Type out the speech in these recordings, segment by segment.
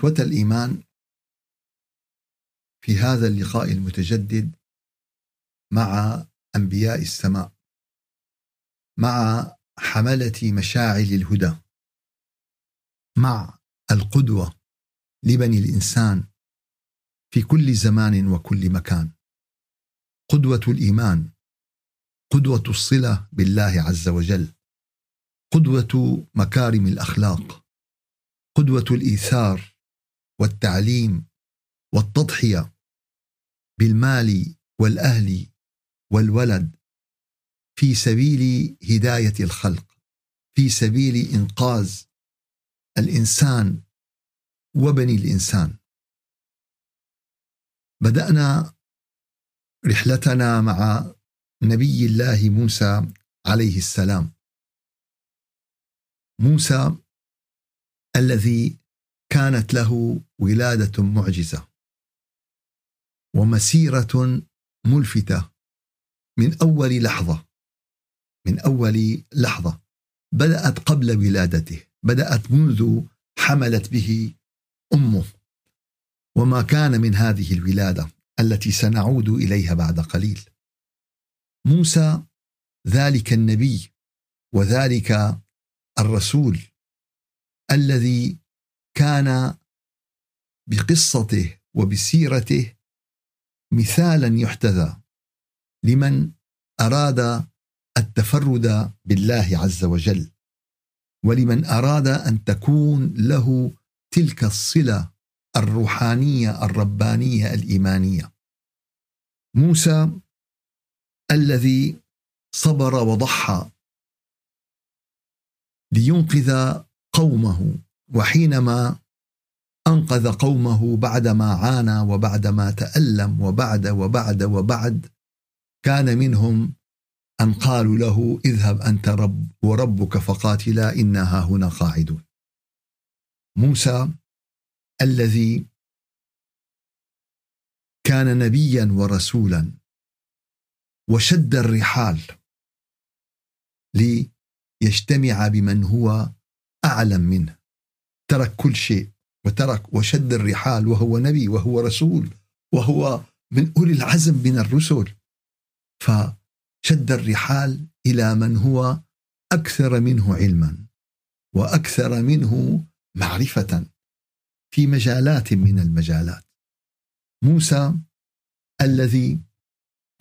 إخوة الإيمان في هذا اللقاء المتجدد مع أنبياء السماء مع حملة مشاعل الهدى مع القدوة لبني الإنسان في كل زمان وكل مكان. قدوة الإيمان قدوة الصلة بالله عز وجل قدوة مكارم الأخلاق قدوة الإيثار والتعليم والتضحية بالمال والأهل والولد في سبيل هداية الخلق في سبيل إنقاذ الإنسان وبني الإنسان. بدأنا رحلتنا مع نبي الله موسى عليه السلام. موسى الذي كانت له ولادة معجزة ومسيرة ملفتة من أول لحظة من أول لحظة بدأت قبل ولادته بدأت منذ حملت به أمه. وما كان من هذه الولادة التي سنعود إليها بعد قليل. موسى ذلك النبي وذلك الرسول الذي كان بقصته وبسيرته مثالا يحتذى لمن أراد التفرد بالله عز وجل ولمن أراد أن تكون له تلك الصلة الروحانية الربانية الإيمانية. موسى الذي صبر وضحى لينقذ قومه وحينما أنقذ قومه بعدما عانى وبعدما تألم وبعد وبعد وبعد كان منهم أن قالوا له اذهب أنت رب وربك فقاتلا إنا هنا قاعدون. موسى الذي كان نبيا ورسولا وشد الرحال ليجتمع بمن هو أعلم منه. ترك كل شيء وترك وشد الرحال وهو نبي وهو رسول وهو من أولي العزم من الرسل. فشد الرحال إلى من هو أكثر منه علما وأكثر منه معرفة في مجالات من المجالات. موسى الذي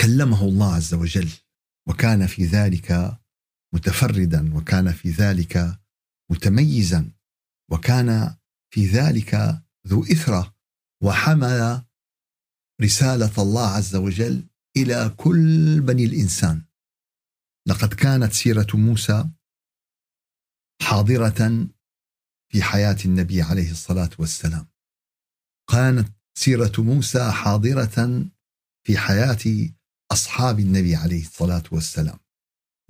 كلمه الله عز وجل وكان في ذلك متفردا وكان في ذلك متميزا. وكان في ذلك ذو إثرة وحمل رسالة الله عز وجل إلى كل بني الإنسان. لقد كانت سيرة موسى حاضرة في حياة النبي عليه الصلاة والسلام. كانت سيرة موسى حاضرة في حياة أصحاب النبي عليه الصلاة والسلام.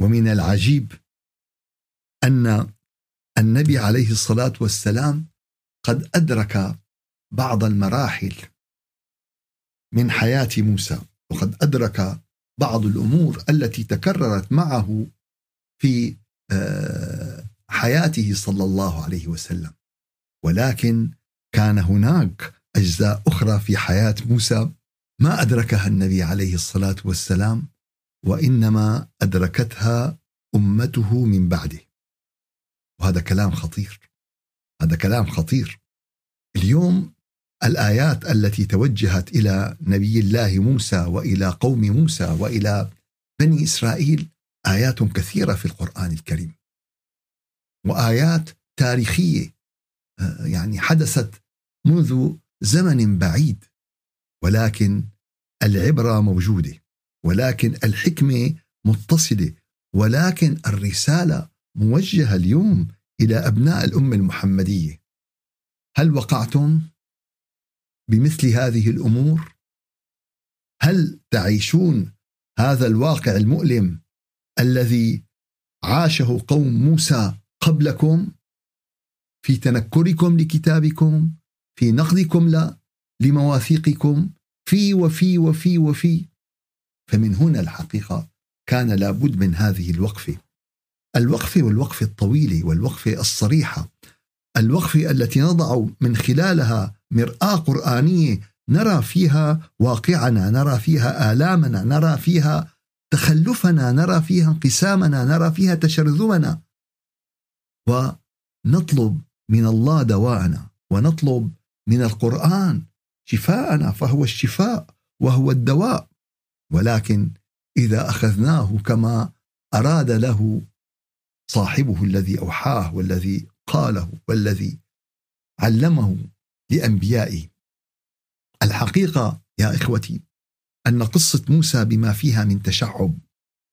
ومن العجيب أن النبي عليه الصلاة والسلام قد أدرك بعض المراحل من حياة موسى وقد أدرك بعض الأمور التي تكررت معه في آه، حياته صلى الله عليه وسلم. ولكن كان هناك أجزاء أخرى في حياة موسى ما أدركها النبي عليه الصلاة والسلام وإنما أدركتها أمته من بعده. وهذا كلام خطير. هذا كلام خطير. اليوم الآيات التي توجهت إلى نبي الله موسى وإلى قوم موسى وإلى بني إسرائيل آيات كثيرة في القرآن الكريم. وآيات تاريخية آه، يعني حدثت منذ زمن بعيد. ولكن العبرة موجودة ولكن الحكمة متصلة ولكن الرسالة موجهه اليوم إلى أبناء الأمة المحمدية. هل وقعتم بمثل هذه الأمور؟ هل تعيشون هذا الواقع المؤلم الذي عاشه قوم موسى قبلكم؟ في تنكركم لكتابكم في نقضكم لا لمواثيقكم في وفي وفي وفي. فمن هنا الحقيقة كان لابد من هذه الوقفة. الوقفه والوقفه الطويله والوقفه الصريحه الوقفة التي نضع من خلالها مرآة قرآنية نرى فيها واقعنا نرى فيها آلامنا نرى فيها تخلفنا نرى فيها انقسامنا نرى فيها تشرذمنا. ونطلب من الله دواءنا ونطلب من القرآن شفاءنا فهو الشفاء وهو الدواء. ولكن إذا أخذناه كما أراد له صاحبه الذي أوحاه والذي قاله والذي علمه لأنبيائه. الحقيقة يا إخوتي أن قصة موسى بما فيها من تشعب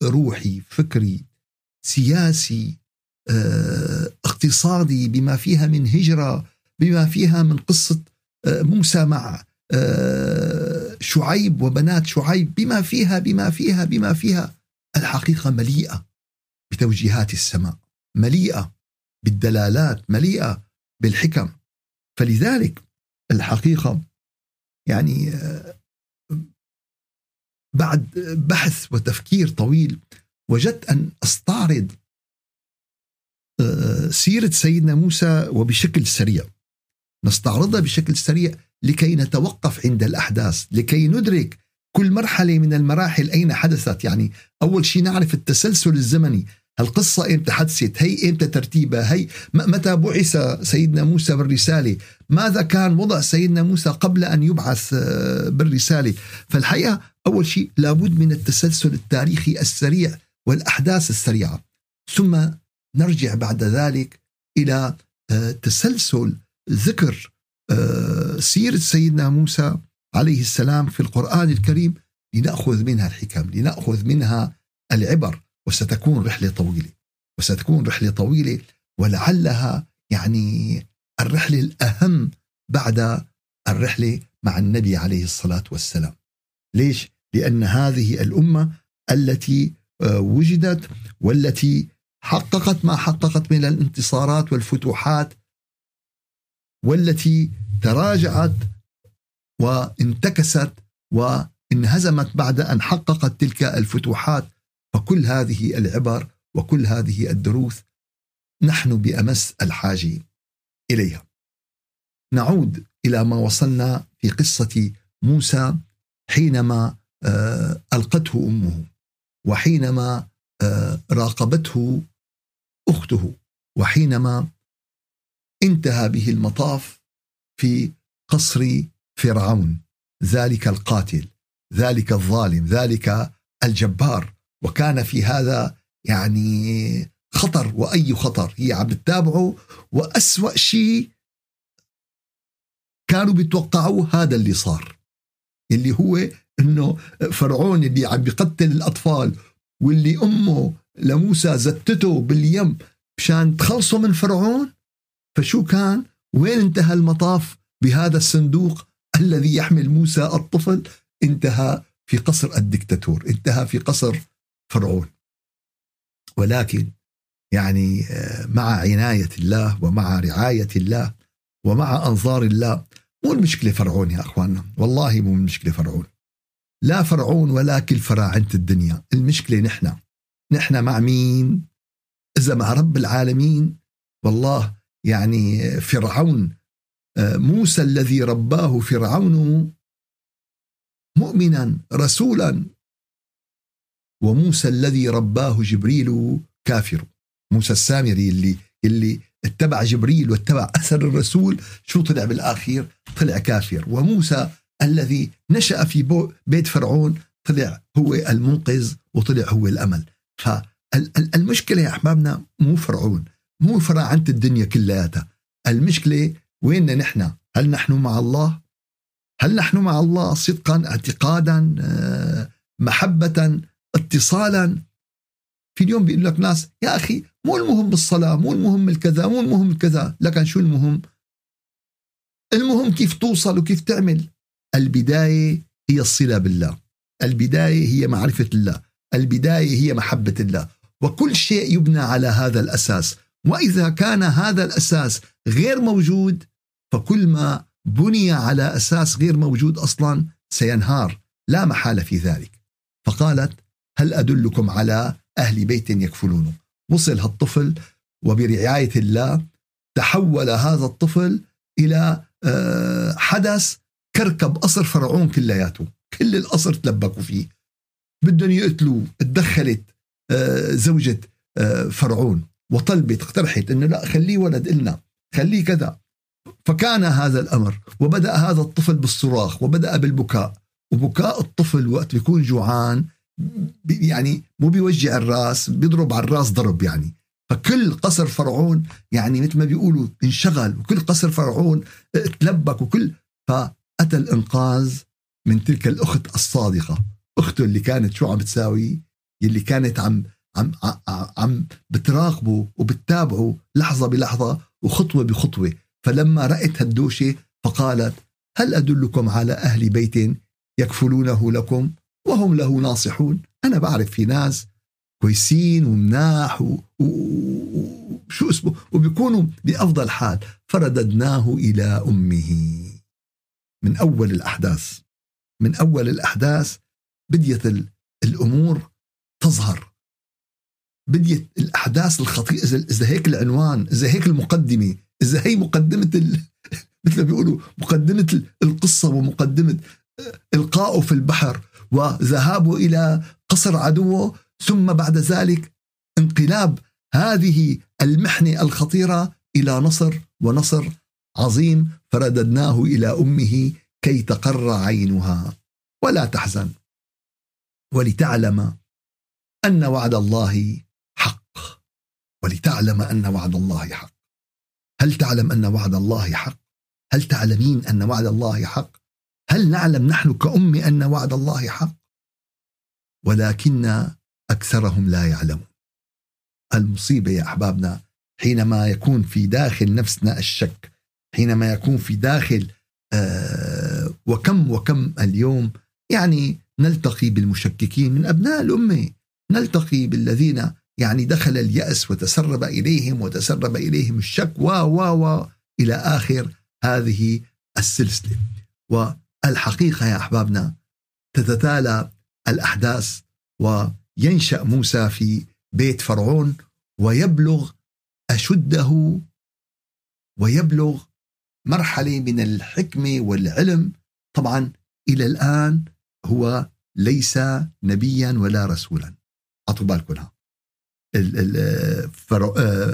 روحي فكري سياسي آه، اقتصادي بما فيها من هجرة بما فيها من قصة آه، موسى مع آه، شعيب وبنات شعيب بما فيها بما فيها بما فيها الحقيقة مليئة بتوجيهات السماء مليئة بالدلالات مليئة بالحكم. فلذلك الحقيقة يعني بعد بحث وتفكير طويل وجدت أن أستعرض آه، سيرة سيدنا موسى وبشكل سريع. نستعرضها بشكل سريع لكي نتوقف عند الأحداث لكي ندرك كل مرحلة من المراحل أين حدثت؟ يعني أول شيء نعرف التسلسل الزمني. القصة إمتى حدثت؟ هي إمتى ترتيبها؟ هي متى بعث سيدنا موسى بالرسالة؟ ماذا كان وضع سيدنا موسى قبل أن يبعث آه، بالرسالة؟ فالحقيقة أول شيء لابد من التسلسل التاريخي السريع والأحداث السريعة. ثم نرجع بعد ذلك إلى آه، تسلسل ذكر آه، سيرة سيدنا موسى عليه السلام في القرآن الكريم لنأخذ منها الحكم لنأخذ منها العبر وستكون رحلة طويلة وستكون رحلة طويلة ولعلها يعني الرحلة الأهم بعد الرحلة مع النبي عليه الصلاة والسلام ليش؟ لأن هذه الأمة التي آه، وجدت والتي حققت ما حققت من الانتصارات والفتوحات والتي تراجعت وانتكست وانهزمت بعد أن حققت تلك الفتوحات فكل هذه العبر وكل هذه الدروس نحن بأمس الحاجة إليها. نعود إلى ما وصلنا في قصة موسى حينما آه، ألقته أمه وحينما آه، راقبته أخته وحينما انتهى به المطاف في قصر فرعون ذلك القاتل ذلك الظالم ذلك الجبار. وكان في هذا يعني خطر وأي خطر؟ هي عم بتتابعه وأسوأ شيء كانوا بيتوقعوه هذا اللي صار اللي هو إنه فرعون اللي عم بيقتل الأطفال واللي أمه لموسى زتته باليم مشان تخلصوا من فرعون؟ فشو كان؟ وين انتهى المطاف بهذا الصندوق؟ الذي يحمل موسى الطفل انتهى في قصر الدكتاتور انتهى في قصر فرعون. ولكن يعني آه، مع عناية الله ومع رعاية الله ومع أنظار الله مو المشكلة فرعون يا أخواننا والله مو المشكلة فرعون. لا فرعون ولا كل فراعنة الدنيا المشكلة نحن. نحن مع مين؟ إذا مع رب العالمين والله يعني فرعون آه، موسى الذي رباه فرعون مؤمنا رسولا وموسى الذي رباه جبريل كافر. موسى السامري اللي اللي اتبع جبريل واتبع أثر الرسول شو طلع بالاخير طلع كافر. وموسى الذي نشأ في بيت فرعون طلع هو المنقذ وطلع هو الأمل. فالمشكلة يا أحبابنا مو فرعون مو فراعنه الدنيا كلياتها. المشكلة ويننا نحن؟ هل نحن مع الله؟ هل نحن مع الله صدقا اعتقادا آه، محبة اتصالا؟ في اليوم بيقول لك ناس يا أخي مو المهم الصلاة مو المهم الكذا مو المهم الكذا. لكن شو المهم؟ المهم كيف توصل وكيف تعمل؟ البداية هي الصلة بالله. البداية هي معرفة الله. البداية هي محبة الله. وكل شيء يبنى على هذا الأساس. وإذا كان هذا الأساس غير موجود فكل ما بني على أساس غير موجود أصلا سينهار لا محالة في ذلك. فقالت هل أدلكم على أهل بيت يكفلونه وصل هالطفل وبرعاية الله تحول هذا الطفل إلى آه، حدث كركب قصر فرعون كلياته. كل القصر تلبكوا فيه. بدهم يقتلوه تدخلت آه، زوجة آه، فرعون. وطلبت اقترحت إنه لا خليه ولد إلنا خليه كذا. فكان هذا الأمر وبدأ هذا الطفل بالصراخ وبدأ بالبكاء. وبكاء الطفل وقت بيكون جوعان يعني مو بيوجع الراس بيضرب على الراس ضرب يعني. فكل قصر فرعون يعني مثل ما بيقولوا انشغل وكل قصر فرعون تلبك وكل. فأتى الإنقاذ من تلك الأخت الصادقة. أخته اللي كانت شو عم بتساوي يلي كانت عم عم عم بتراقبه وبتتابعه لحظة بلحظة وخطوة بخطوة. فلما رأت هالدوشة فقالت هل أدلكم على أهل بيت يكفلونه لكم وهم له ناصحون؟ أنا بعرف في ناس كويسين ومناح وشو اسمه وبيكونوا بأفضل حال. فرددناه إلى أمه. من أول الأحداث. من أول الأحداث بديت الأمور تظهر. بديت الأحداث الخطيرة إذا هيك العنوان إذا هيك المقدمة إذا هي مقدمة ال... مثل ما بيقولوا مقدمة القصة ومقدمة إلقائه في البحر وذهابه إلى قصر عدوه ثم بعد ذلك انقلاب هذه المحنة الخطيرة إلى نصر ونصر عظيم فرددناه إلى أمه كي تقر عينها. ولا تحزن ولتعلم أن وعد الله ولتعلم أن وعد الله حق. هل تعلم أن وعد الله حق؟ هل تعلمين أن وعد الله حق؟ هل نعلم نحن كأمة أن وعد الله حق؟ ولكن أكثرهم لا يعلمون. المصيبة يا أحبابنا حينما يكون في داخل نفسنا الشك حينما يكون في داخل آه وكم وكم اليوم يعني نلتقي بالمشككين من أبناء الأمة نلتقي بالذين يعني دخل اليأس وتسرب إليهم وتسرب إليهم الشك و و و إلى آخر هذه السلسلة. والحقيقة يا أحبابنا تتتالى الأحداث وينشأ موسى في بيت فرعون ويبلغ أشده ويبلغ مرحلة من الحكمة والعلم. طبعا إلى الآن هو ليس نبيا ولا رسولا. أعطوا بالكم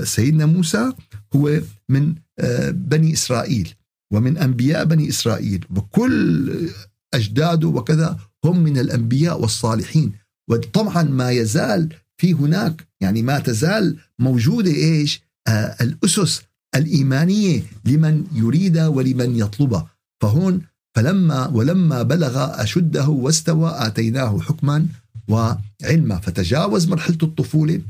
سيدنا موسى هو من آه، بني إسرائيل ومن أنبياء بني إسرائيل وكل أجداده وكذا هم من الأنبياء والصالحين. وطبعا ما يزال في هناك يعني ما تزال موجودة إيش؟ آه الأسس الإيمانية لمن يريد ولمن يطلبه فهون فلما ولما بلغ أشده واستوى آتيناه حكما وعلما فتجاوز مرحلة الطفولة.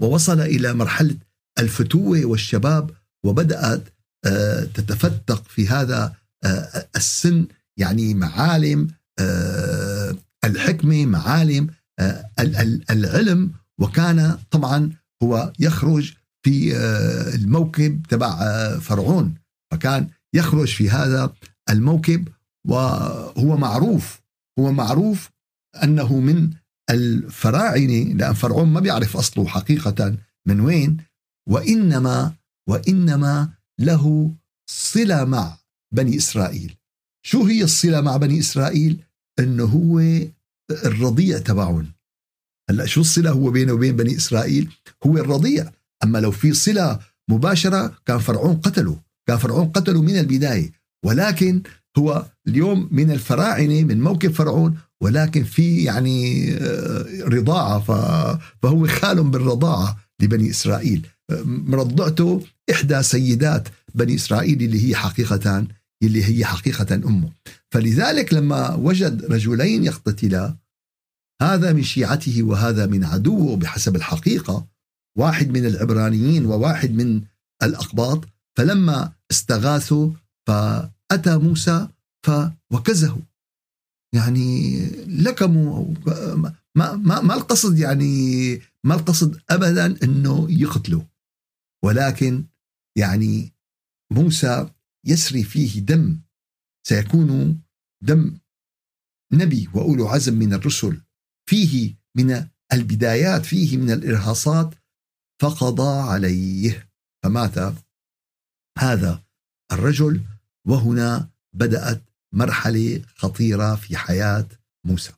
ووصل إلى مرحلة الفتوة والشباب وبدأت آه، تتفتق في هذا آه، السن يعني معالم آه، الحكمة معالم العلم. وكان طبعا هو يخرج في الموكب تبع فرعون. فكان يخرج في هذا الموكب وهو معروف. هو معروف أنه من الفراعنة لأن فرعون ما بيعرف أصله حقيقة من وين وإنما وإنما له صلة مع بني إسرائيل. شو هي الصلة مع بني إسرائيل؟ إنه هو الرضيع تبعهم. هلأ شو الصلة هو بينه وبين بني إسرائيل؟ هو الرضيع. أما لو في صلة مباشرة كان فرعون قتله كان فرعون قتله من البداية. ولكن هو اليوم من الفراعنة من موكب فرعون ولكن في يعني آه، رضاعة فهو خال بالرضاعة لبني إسرائيل. مرضعته إحدى سيدات بني إسرائيل اللي هي حقيقه اللي هي حقيقة أمه. فلذلك لما وجد رجلين يقتتلا هذا من شيعته وهذا من عدوه بحسب الحقيقة واحد من العبرانيين وواحد من الأقباط. فلما استغاثوا فأتى موسى فوكزه. يعني لكموا ما ما ما القصد يعني ما القصد ابدا إنه يقتلوا. ولكن يعني موسى يسري فيه دم سيكون دم نبي وأولو عزم من الرسل. فيه من البدايات فيه من الإرهاصات فقضى عليه. فمات هذا الرجل وهنا بدأت مرحلة خطيرة في حياة موسى.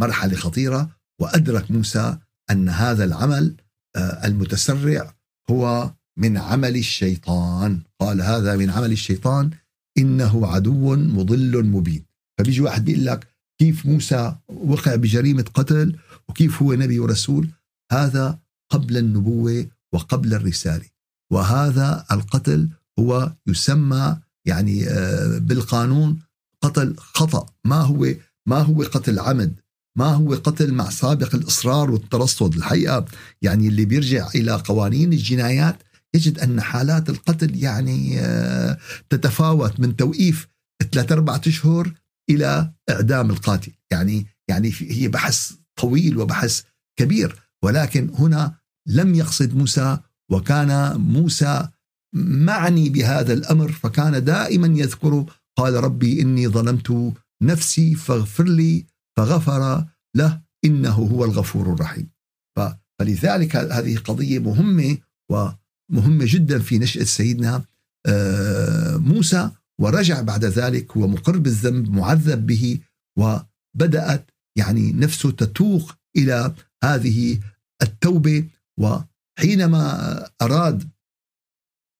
مرحلة خطيرة وأدرك موسى أن هذا العمل آه، المتسرع هو من عمل الشيطان. قال هذا من عمل الشيطان إنه عدو مضل مبين. فبيجي واحد بيقول لك كيف موسى وقع بجريمة قتل وكيف هو نبي ورسول؟ هذا قبل النبوة وقبل الرسالة. وهذا القتل هو يسمى يعني آه، بالقانون قتل خطأ. ما هو ما هو قتل عمد؟ ما هو قتل مع سابق الإصرار والترصد؟ الحقيقة يعني اللي بيرجع إلى قوانين الجنايات يجد أن حالات القتل يعني آه، تتفاوت من توقيف ثلاثة أربعة أشهر إلى إعدام القاتل. يعني يعني هي بحث طويل وبحث كبير. ولكن هنا لم يقصد موسى وكان موسى معني بهذا الأمر فكان دائما يذكر قال ربي إني ظلمت نفسي فاغفر لي فغفر له إنه هو الغفور الرحيم. فلذلك هذه قضية مهمة ومهمة جدا في نشأة سيدنا آه، موسى ورجع بعد ذلك هو مقر بالذنب معذب به وبدأت يعني نفسه تتوق إلى هذه التوبة. وحينما أراد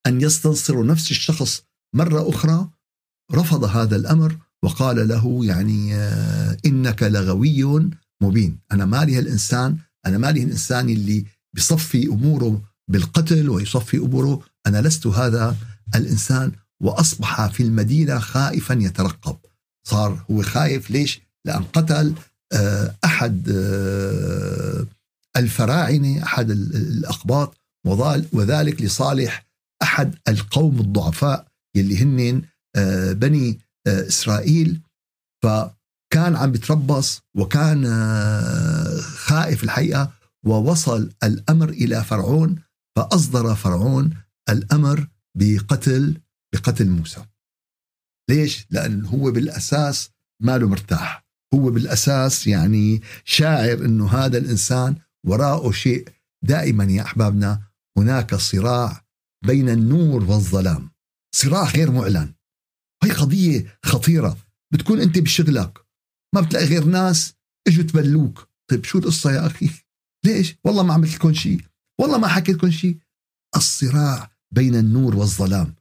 أن يستنصر نفس الشخص مرة أخرى رفض هذا الأمر وقال له يعني آه، إنك لغوي مبين. أنا مالي هالإنسان أنا مالي الانسان اللي بصفي أموره بالقتل ويصفي أموره. أنا لست هذا الإنسان وأصبح في المدينة خائفا يترقب. صار هو خايف ليش؟ لأن قتل آه، أحد آه، الفراعنة أحد الأقباط وذلك لصالح أحد القوم الضعفاء يلي هن آه، بني إسرائيل. فكان عم بتربص وكان خائف الحقيقة ووصل الأمر إلى فرعون. فأصدر فرعون الأمر بقتل بقتل موسى. ليش؟ لأن هو بالأساس ماله مرتاح. هو بالأساس يعني شاعر أنه هذا الإنسان وراءه شيء دائما يا أحبابنا. هناك صراع بين النور والظلام. صراع غير معلن. هي قضية خطيرة. بتكون أنت بشغلك. ما بتلاقي غير ناس إجوا تبلوك. طيب شو القصة يا أخي؟ ليش؟ والله ما عملت لكم شيء. والله ما حكيت لكم شيء. الصراع بين النور والظلام.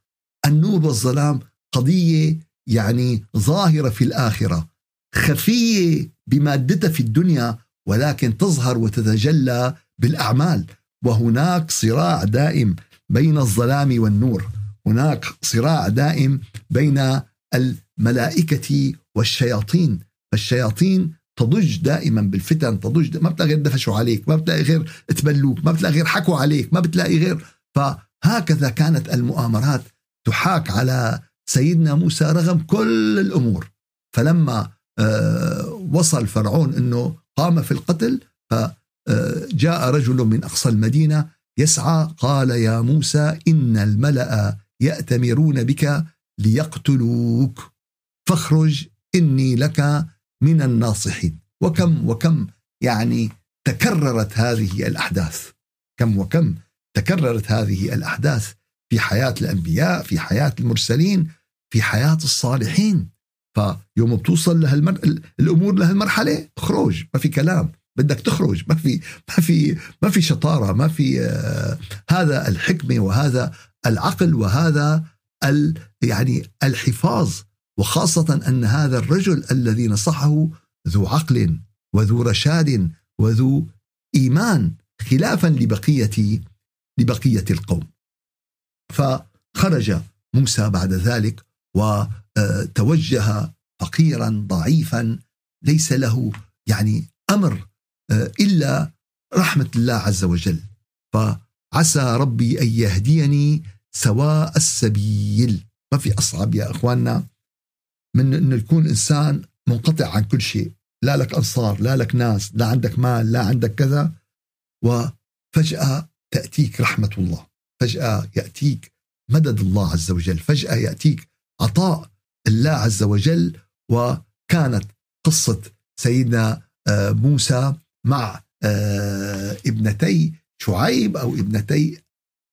النور والظلام قضية يعني ظاهرة في الآخرة. خفية بمادتها في الدنيا ولكن تظهر وتتجلى بالأعمال. وهناك صراع دائم بين الظلام والنور. هناك صراع دائم بين الملائكة والشياطين. فالشياطين تضج دائما بالفتن تضج ما بتلاقي غير دفشوا عليك ما بتلاقي غير تبلوك ما بتلاقي غير حكوا عليك ما بتلاقي غير. فهكذا كانت المؤامرات تحاك على سيدنا موسى رغم كل الأمور. فلما آه، وصل فرعون إنه قام في القتل فجاء رجل من أقصى المدينة يسعى قال يا موسى إن الملأ يأتمرون بك ليقتلوك. فاخرج إني لك من الناصحين. وكم وكم يعني تكررت هذه الأحداث. كم وكم تكررت هذه الأحداث في حياة الأنبياء في حياة المرسلين في حياة الصالحين. فيوم بتوصل لهالمر... الأمور لهالمرحلة اخرج ما في كلام. بدك تخرج ما في ما في ما في شطارة ما في آه هذا الحكمة وهذا العقل وهذا ال يعني الحفاظ وخاصة أن هذا الرجل الذي نصحه ذو عقل وذو رشاد وذو إيمان خلافا لبقيه لبقية القوم. فخرج موسى بعد ذلك وتوجه فقيرا ضعيفا. ليس له يعني أمر آه، إلا رحمة الله عز وجل. فعسى ربي أن يهديني سواء السبيل. ما في أصعب يا إخواننا من إنه يكون إنسان منقطع عن كل شيء. لا لك انصار لا لك ناس لا عندك مال لا عندك كذا. وفجأة تأتيك رحمة الله. فجأة يأتيك مدد الله عز وجل. فجأة يأتيك عطاء الله عز وجل. وكانت قصة سيدنا آه، موسى مع آه، ابنتي شعيب أو ابنتي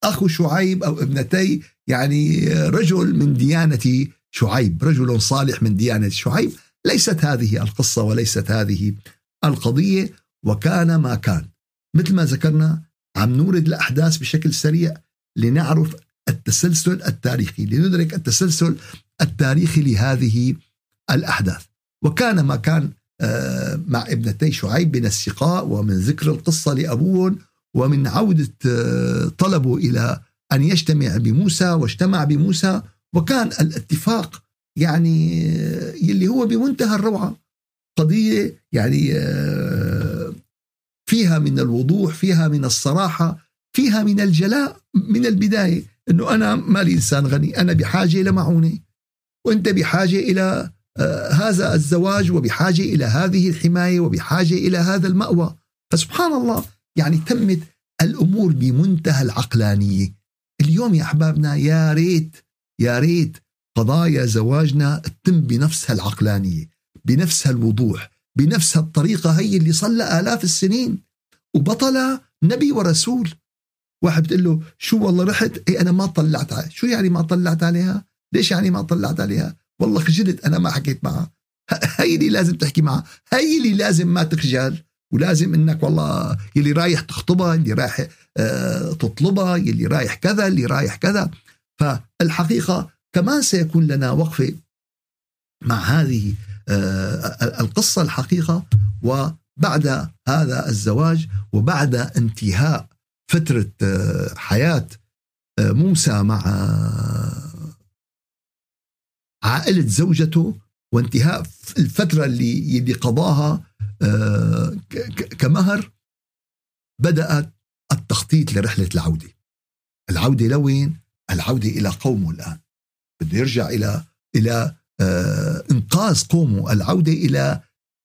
أخو شعيب أو ابنتي يعني رجل من ديانة شعيب رجل صالح من ديانة شعيب. ليست هذه القصة وليست هذه القضية وكان ما كان. مثل ما ذكرنا عم نورد الأحداث بشكل سريع لنعرف التسلسل التاريخي لندرك التسلسل التاريخي لهذه الأحداث. وكان ما كان آه، مع ابنتي شعيب من السقاء ومن ذكر القصة لأبوهم ومن عودة آه، طلبه إلى أن يجتمع بموسى واجتمع بموسى وكان الاتفاق يعني آه، يلي هو بمنتهى الروعة. قضية يعني فيها من الوضوح فيها من الصراحة فيها من الجلاء من البداية أنه أنا مالي إنسان غني أنا بحاجة إلى معونة وأنت بحاجة إلى آه، هذا الزواج وبحاجة إلى هذه الحماية وبحاجة إلى هذا المأوى. فسبحان الله يعني تمت الأمور بمنتهى العقلانية. اليوم يا أحبابنا يا ريت يا ريت قضايا زواجنا تتم بنفس العقلانية بنفس الوضوح بنفس الطريقة هي اللي صلى آلاف السنين. وبطل نبي ورسول. واحد بتقول له شو والله رحت؟ اي أنا ما طلعت عليها شو يعني ما طلعت عليها؟ ليش يعني ما طلعت عليها؟ والله خجلت أنا ما حكيت معها. هي اللي لازم تحكي معها هي اللي لازم ما تخجل. ولازم إنك والله يلي رايح تخطبها اللي رايح آه، تطلبها يلي رايح كذا اللي رايح كذا. فالحقيقة كمان سيكون لنا وقفة مع هذه آه، القصة الحقيقة وبعد هذا الزواج وبعد انتهاء فترة آه، حياة موسى مع عائلة زوجته وانتهاء الفترة اللي اللي قضاها كمهر بدأت التخطيط لرحلة العودة. العودة لوين؟ العودة إلى قومه الآن. بده يرجع إلى إلى آه، إنقاذ قومه. العودة إلى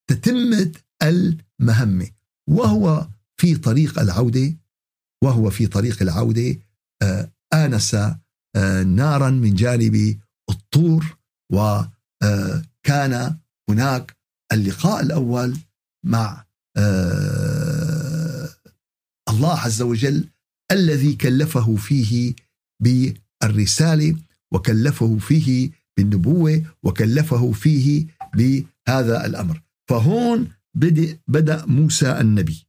تتمة المهمة. وهو في طريق العودة وهو في طريق العودة آه، آنس نارا من جانب الطور وكان هناك اللقاء الأول مع آه، الله عز وجل الذي كلفه فيه بالرسالة وكلفه فيه بالنبوة وكلفه فيه بهذا الأمر. فهون بدأ بدأ موسى النبي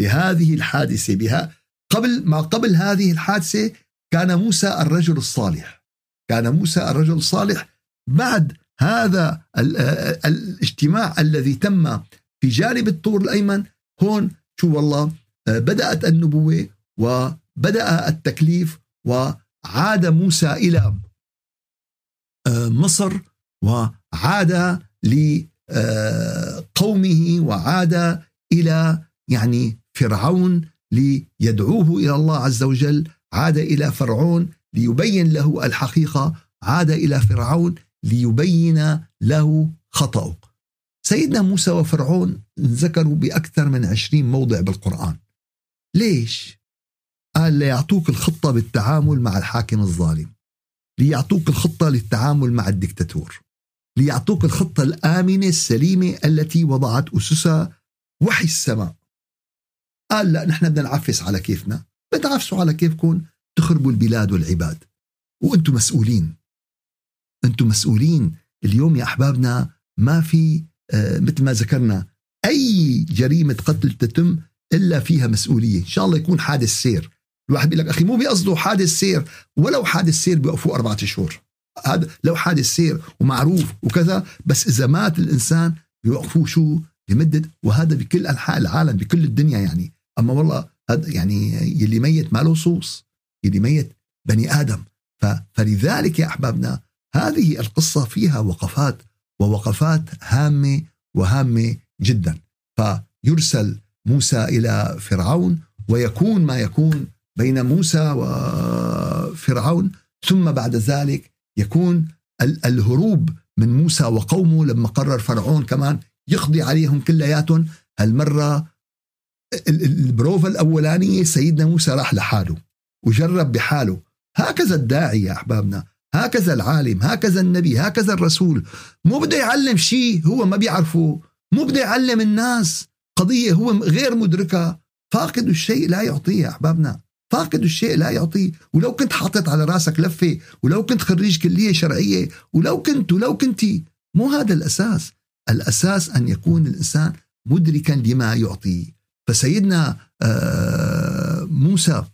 بهذه الحادثة بها قبل ما قبل هذه الحادثة كان موسى الرجل الصالح. كان موسى الرجل الصالح بعد هذا الاجتماع الذي تم في جانب الطور الأيمن هون شو والله آه، بدأت النبوة وبدأ التكليف وعاد موسى إلى آه، مصر وعاد لقومه وعاد إلى يعني فرعون ليدعوه إلى الله عز وجل عاد إلى فرعون ليبين له الحقيقة عاد إلى فرعون ليبين له خطأه. سيدنا موسى وفرعون ذكروا بأكثر من عشرين موضع بالقرآن. ليش؟ قال ليعطوك الخطة بالتعامل مع الحاكم الظالم. ليعطوك الخطة للتعامل مع الدكتاتور. ليعطوك الخطة الآمنة السليمة التي وضعت أسسها وحي السماء. قال لا نحن بدنا نعفس على كيفنا. بتعفسوا على كيفكم تخربوا البلاد والعباد. وأنتم مسؤولين. أنتم مسؤولين. اليوم يا أحبابنا ما في مثل ما ذكرنا أي جريمة قتل تتم إلا فيها مسؤولية. إن شاء الله يكون حادث سير. الواحد بيقول لك أخي مو بيقصدوا حادث سير ولو حادث سير بيوقفوه أربعة شهور. هذا لو حادث سير ومعروف وكذا بس إذا مات الإنسان بيوقفوه شو؟ لمدة وهذا بكل أنحاء العالم بكل الدنيا يعني. أما والله هذا يعني يلي ميت ما له صوص يلي ميت بني آدم. فلذلك يا أحبابنا هذه القصة فيها وقفات ووقفات هامة وهامة جدا. فيرسل موسى إلى فرعون ويكون ما يكون بين موسى وفرعون ثم بعد ذلك يكون الهروب من موسى وقومه لما قرر فرعون كمان يقضي عليهم كلياتهم. هالمرة البروفا الأولانية سيدنا موسى راح لحاله وجرب بحاله. هكذا الداعي يا أحبابنا. هكذا العالم هكذا النبي هكذا الرسول. مو بده يعلم شيء هو ما بيعرفه. مو بده يعلم الناس. قضية هو غير مدركة. فاقد الشيء لا يعطيه يا أحبابنا. فاقد الشيء لا يعطيه. ولو كنت حاطط على راسك لفة ولو كنت خريج كلية شرعية ولو كنت ولو كنتي مو هذا الأساس. الأساس أن يكون الإنسان مدركا لما يعطي. فسيدنا آه، موسى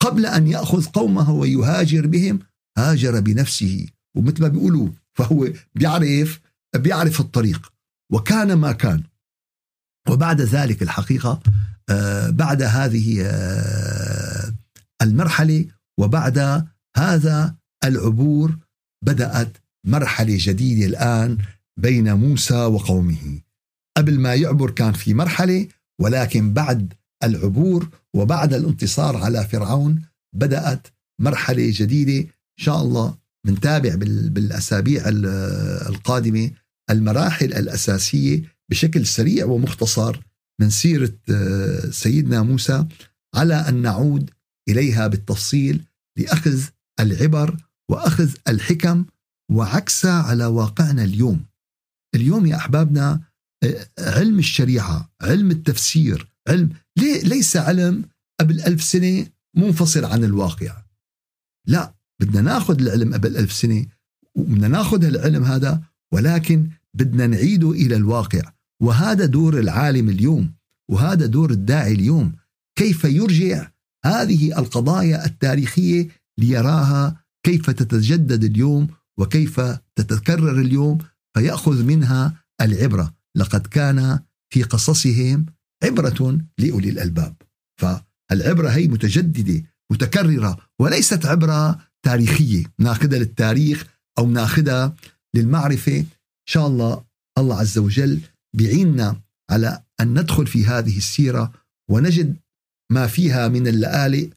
قبل أن يأخذ قومه ويهاجر بهم هاجر بنفسه ومثل ما بيقولوا فهو بيعرف بيعرف الطريق وكان ما كان. وبعد ذلك الحقيقة آه، بعد هذه آه، المرحلة وبعد هذا العبور بدأت مرحلة جديدة الآن بين موسى وقومه. قبل ما يعبر كان في مرحلة ولكن بعد العبور وبعد الانتصار على فرعون بدأت مرحلة جديدة إن شاء الله بنتابع بالأسابيع القادمة المراحل الأساسية بشكل سريع ومختصر من سيرة آه، سيدنا موسى على أن نعود إليها بالتفصيل لأخذ العبر وأخذ الحكم وعكسها على واقعنا اليوم. اليوم يا أحبابنا آه، علم الشريعة علم التفسير علم ليس علم قبل ألف سنة منفصل عن الواقع؟ لا بدنا ناخذ العلم قبل ألف سنة وبدنا ناخذ العلم هذا ولكن بدنا نعيده إلى الواقع. وهذا دور العالم اليوم وهذا دور الداعي اليوم. كيف يرجع هذه القضايا التاريخية ليراها؟ كيف تتجدد اليوم؟ وكيف تتكرر اليوم؟ فيأخذ منها العبرة. لقد كان في قصصهم عبرة لأولي الألباب. فالعبرة هي متجددة متكررة وليست عبرة تاريخية ناخذها للتاريخ أو ناخذها للمعرفة. إن شاء الله الله عز وجل بيعيننا على أن ندخل في هذه السيرة ونجد ما فيها من اللآلئ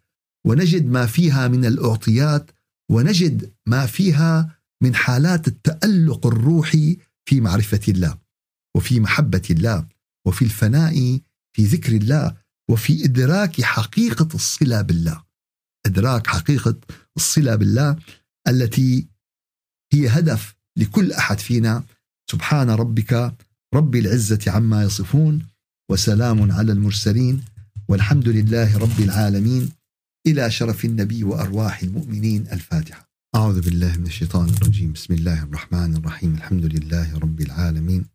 ونجد ما فيها من الأعطيات ونجد ما فيها من حالات التألق الروحي في معرفة الله وفي محبة الله وفي الفناء في ذكر الله وفي إدراك حقيقة الصلة بالله. إدراك حقيقة الصلة بالله التي هي هدف لكل أحد فينا. سبحان ربك رب العزة عما يصفون وسلام على المرسلين والحمد لله رب العالمين. إلى شرف النبي وأرواح المؤمنين. الفاتحة. أعوذ بالله من الشيطان الرجيم. بسم الله الرحمن الرحيم. الحمد لله رب العالمين.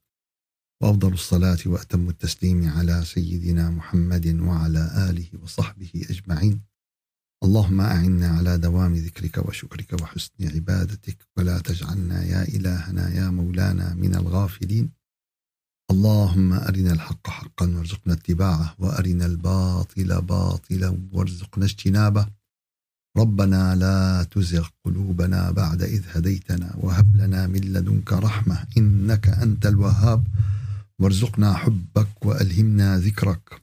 وأفضل الصلاة وأتم التسليم على سيدنا محمد وعلى آله وصحبه أجمعين. اللهم أعنا على دوام ذكرك وشكرك وحسن عبادتك ولا تجعلنا يا إلهنا يا مولانا من الغافلين. اللهم أرنا الحق حقا وارزقنا اتباعه وأرنا الباطل باطلا وارزقنا اجتنابه. ربنا لا تزغ قلوبنا بعد إذ هديتنا وهب لنا من لدنك رحمة إنك أنت الوهاب. وارزقنا حبك وألهمنا ذكرك.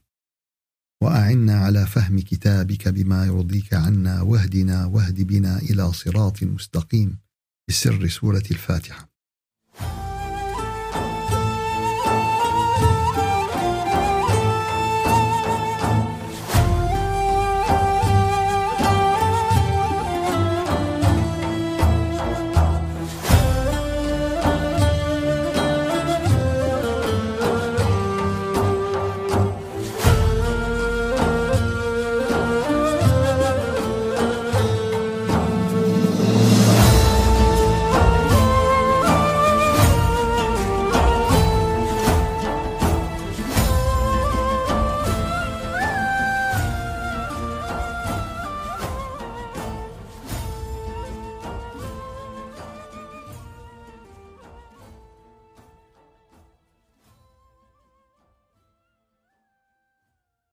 وأعنا على فهم كتابك بما يرضيك عنا واهدنا واهد بنا إلى صراط مستقيم بسر سورة الفاتحة.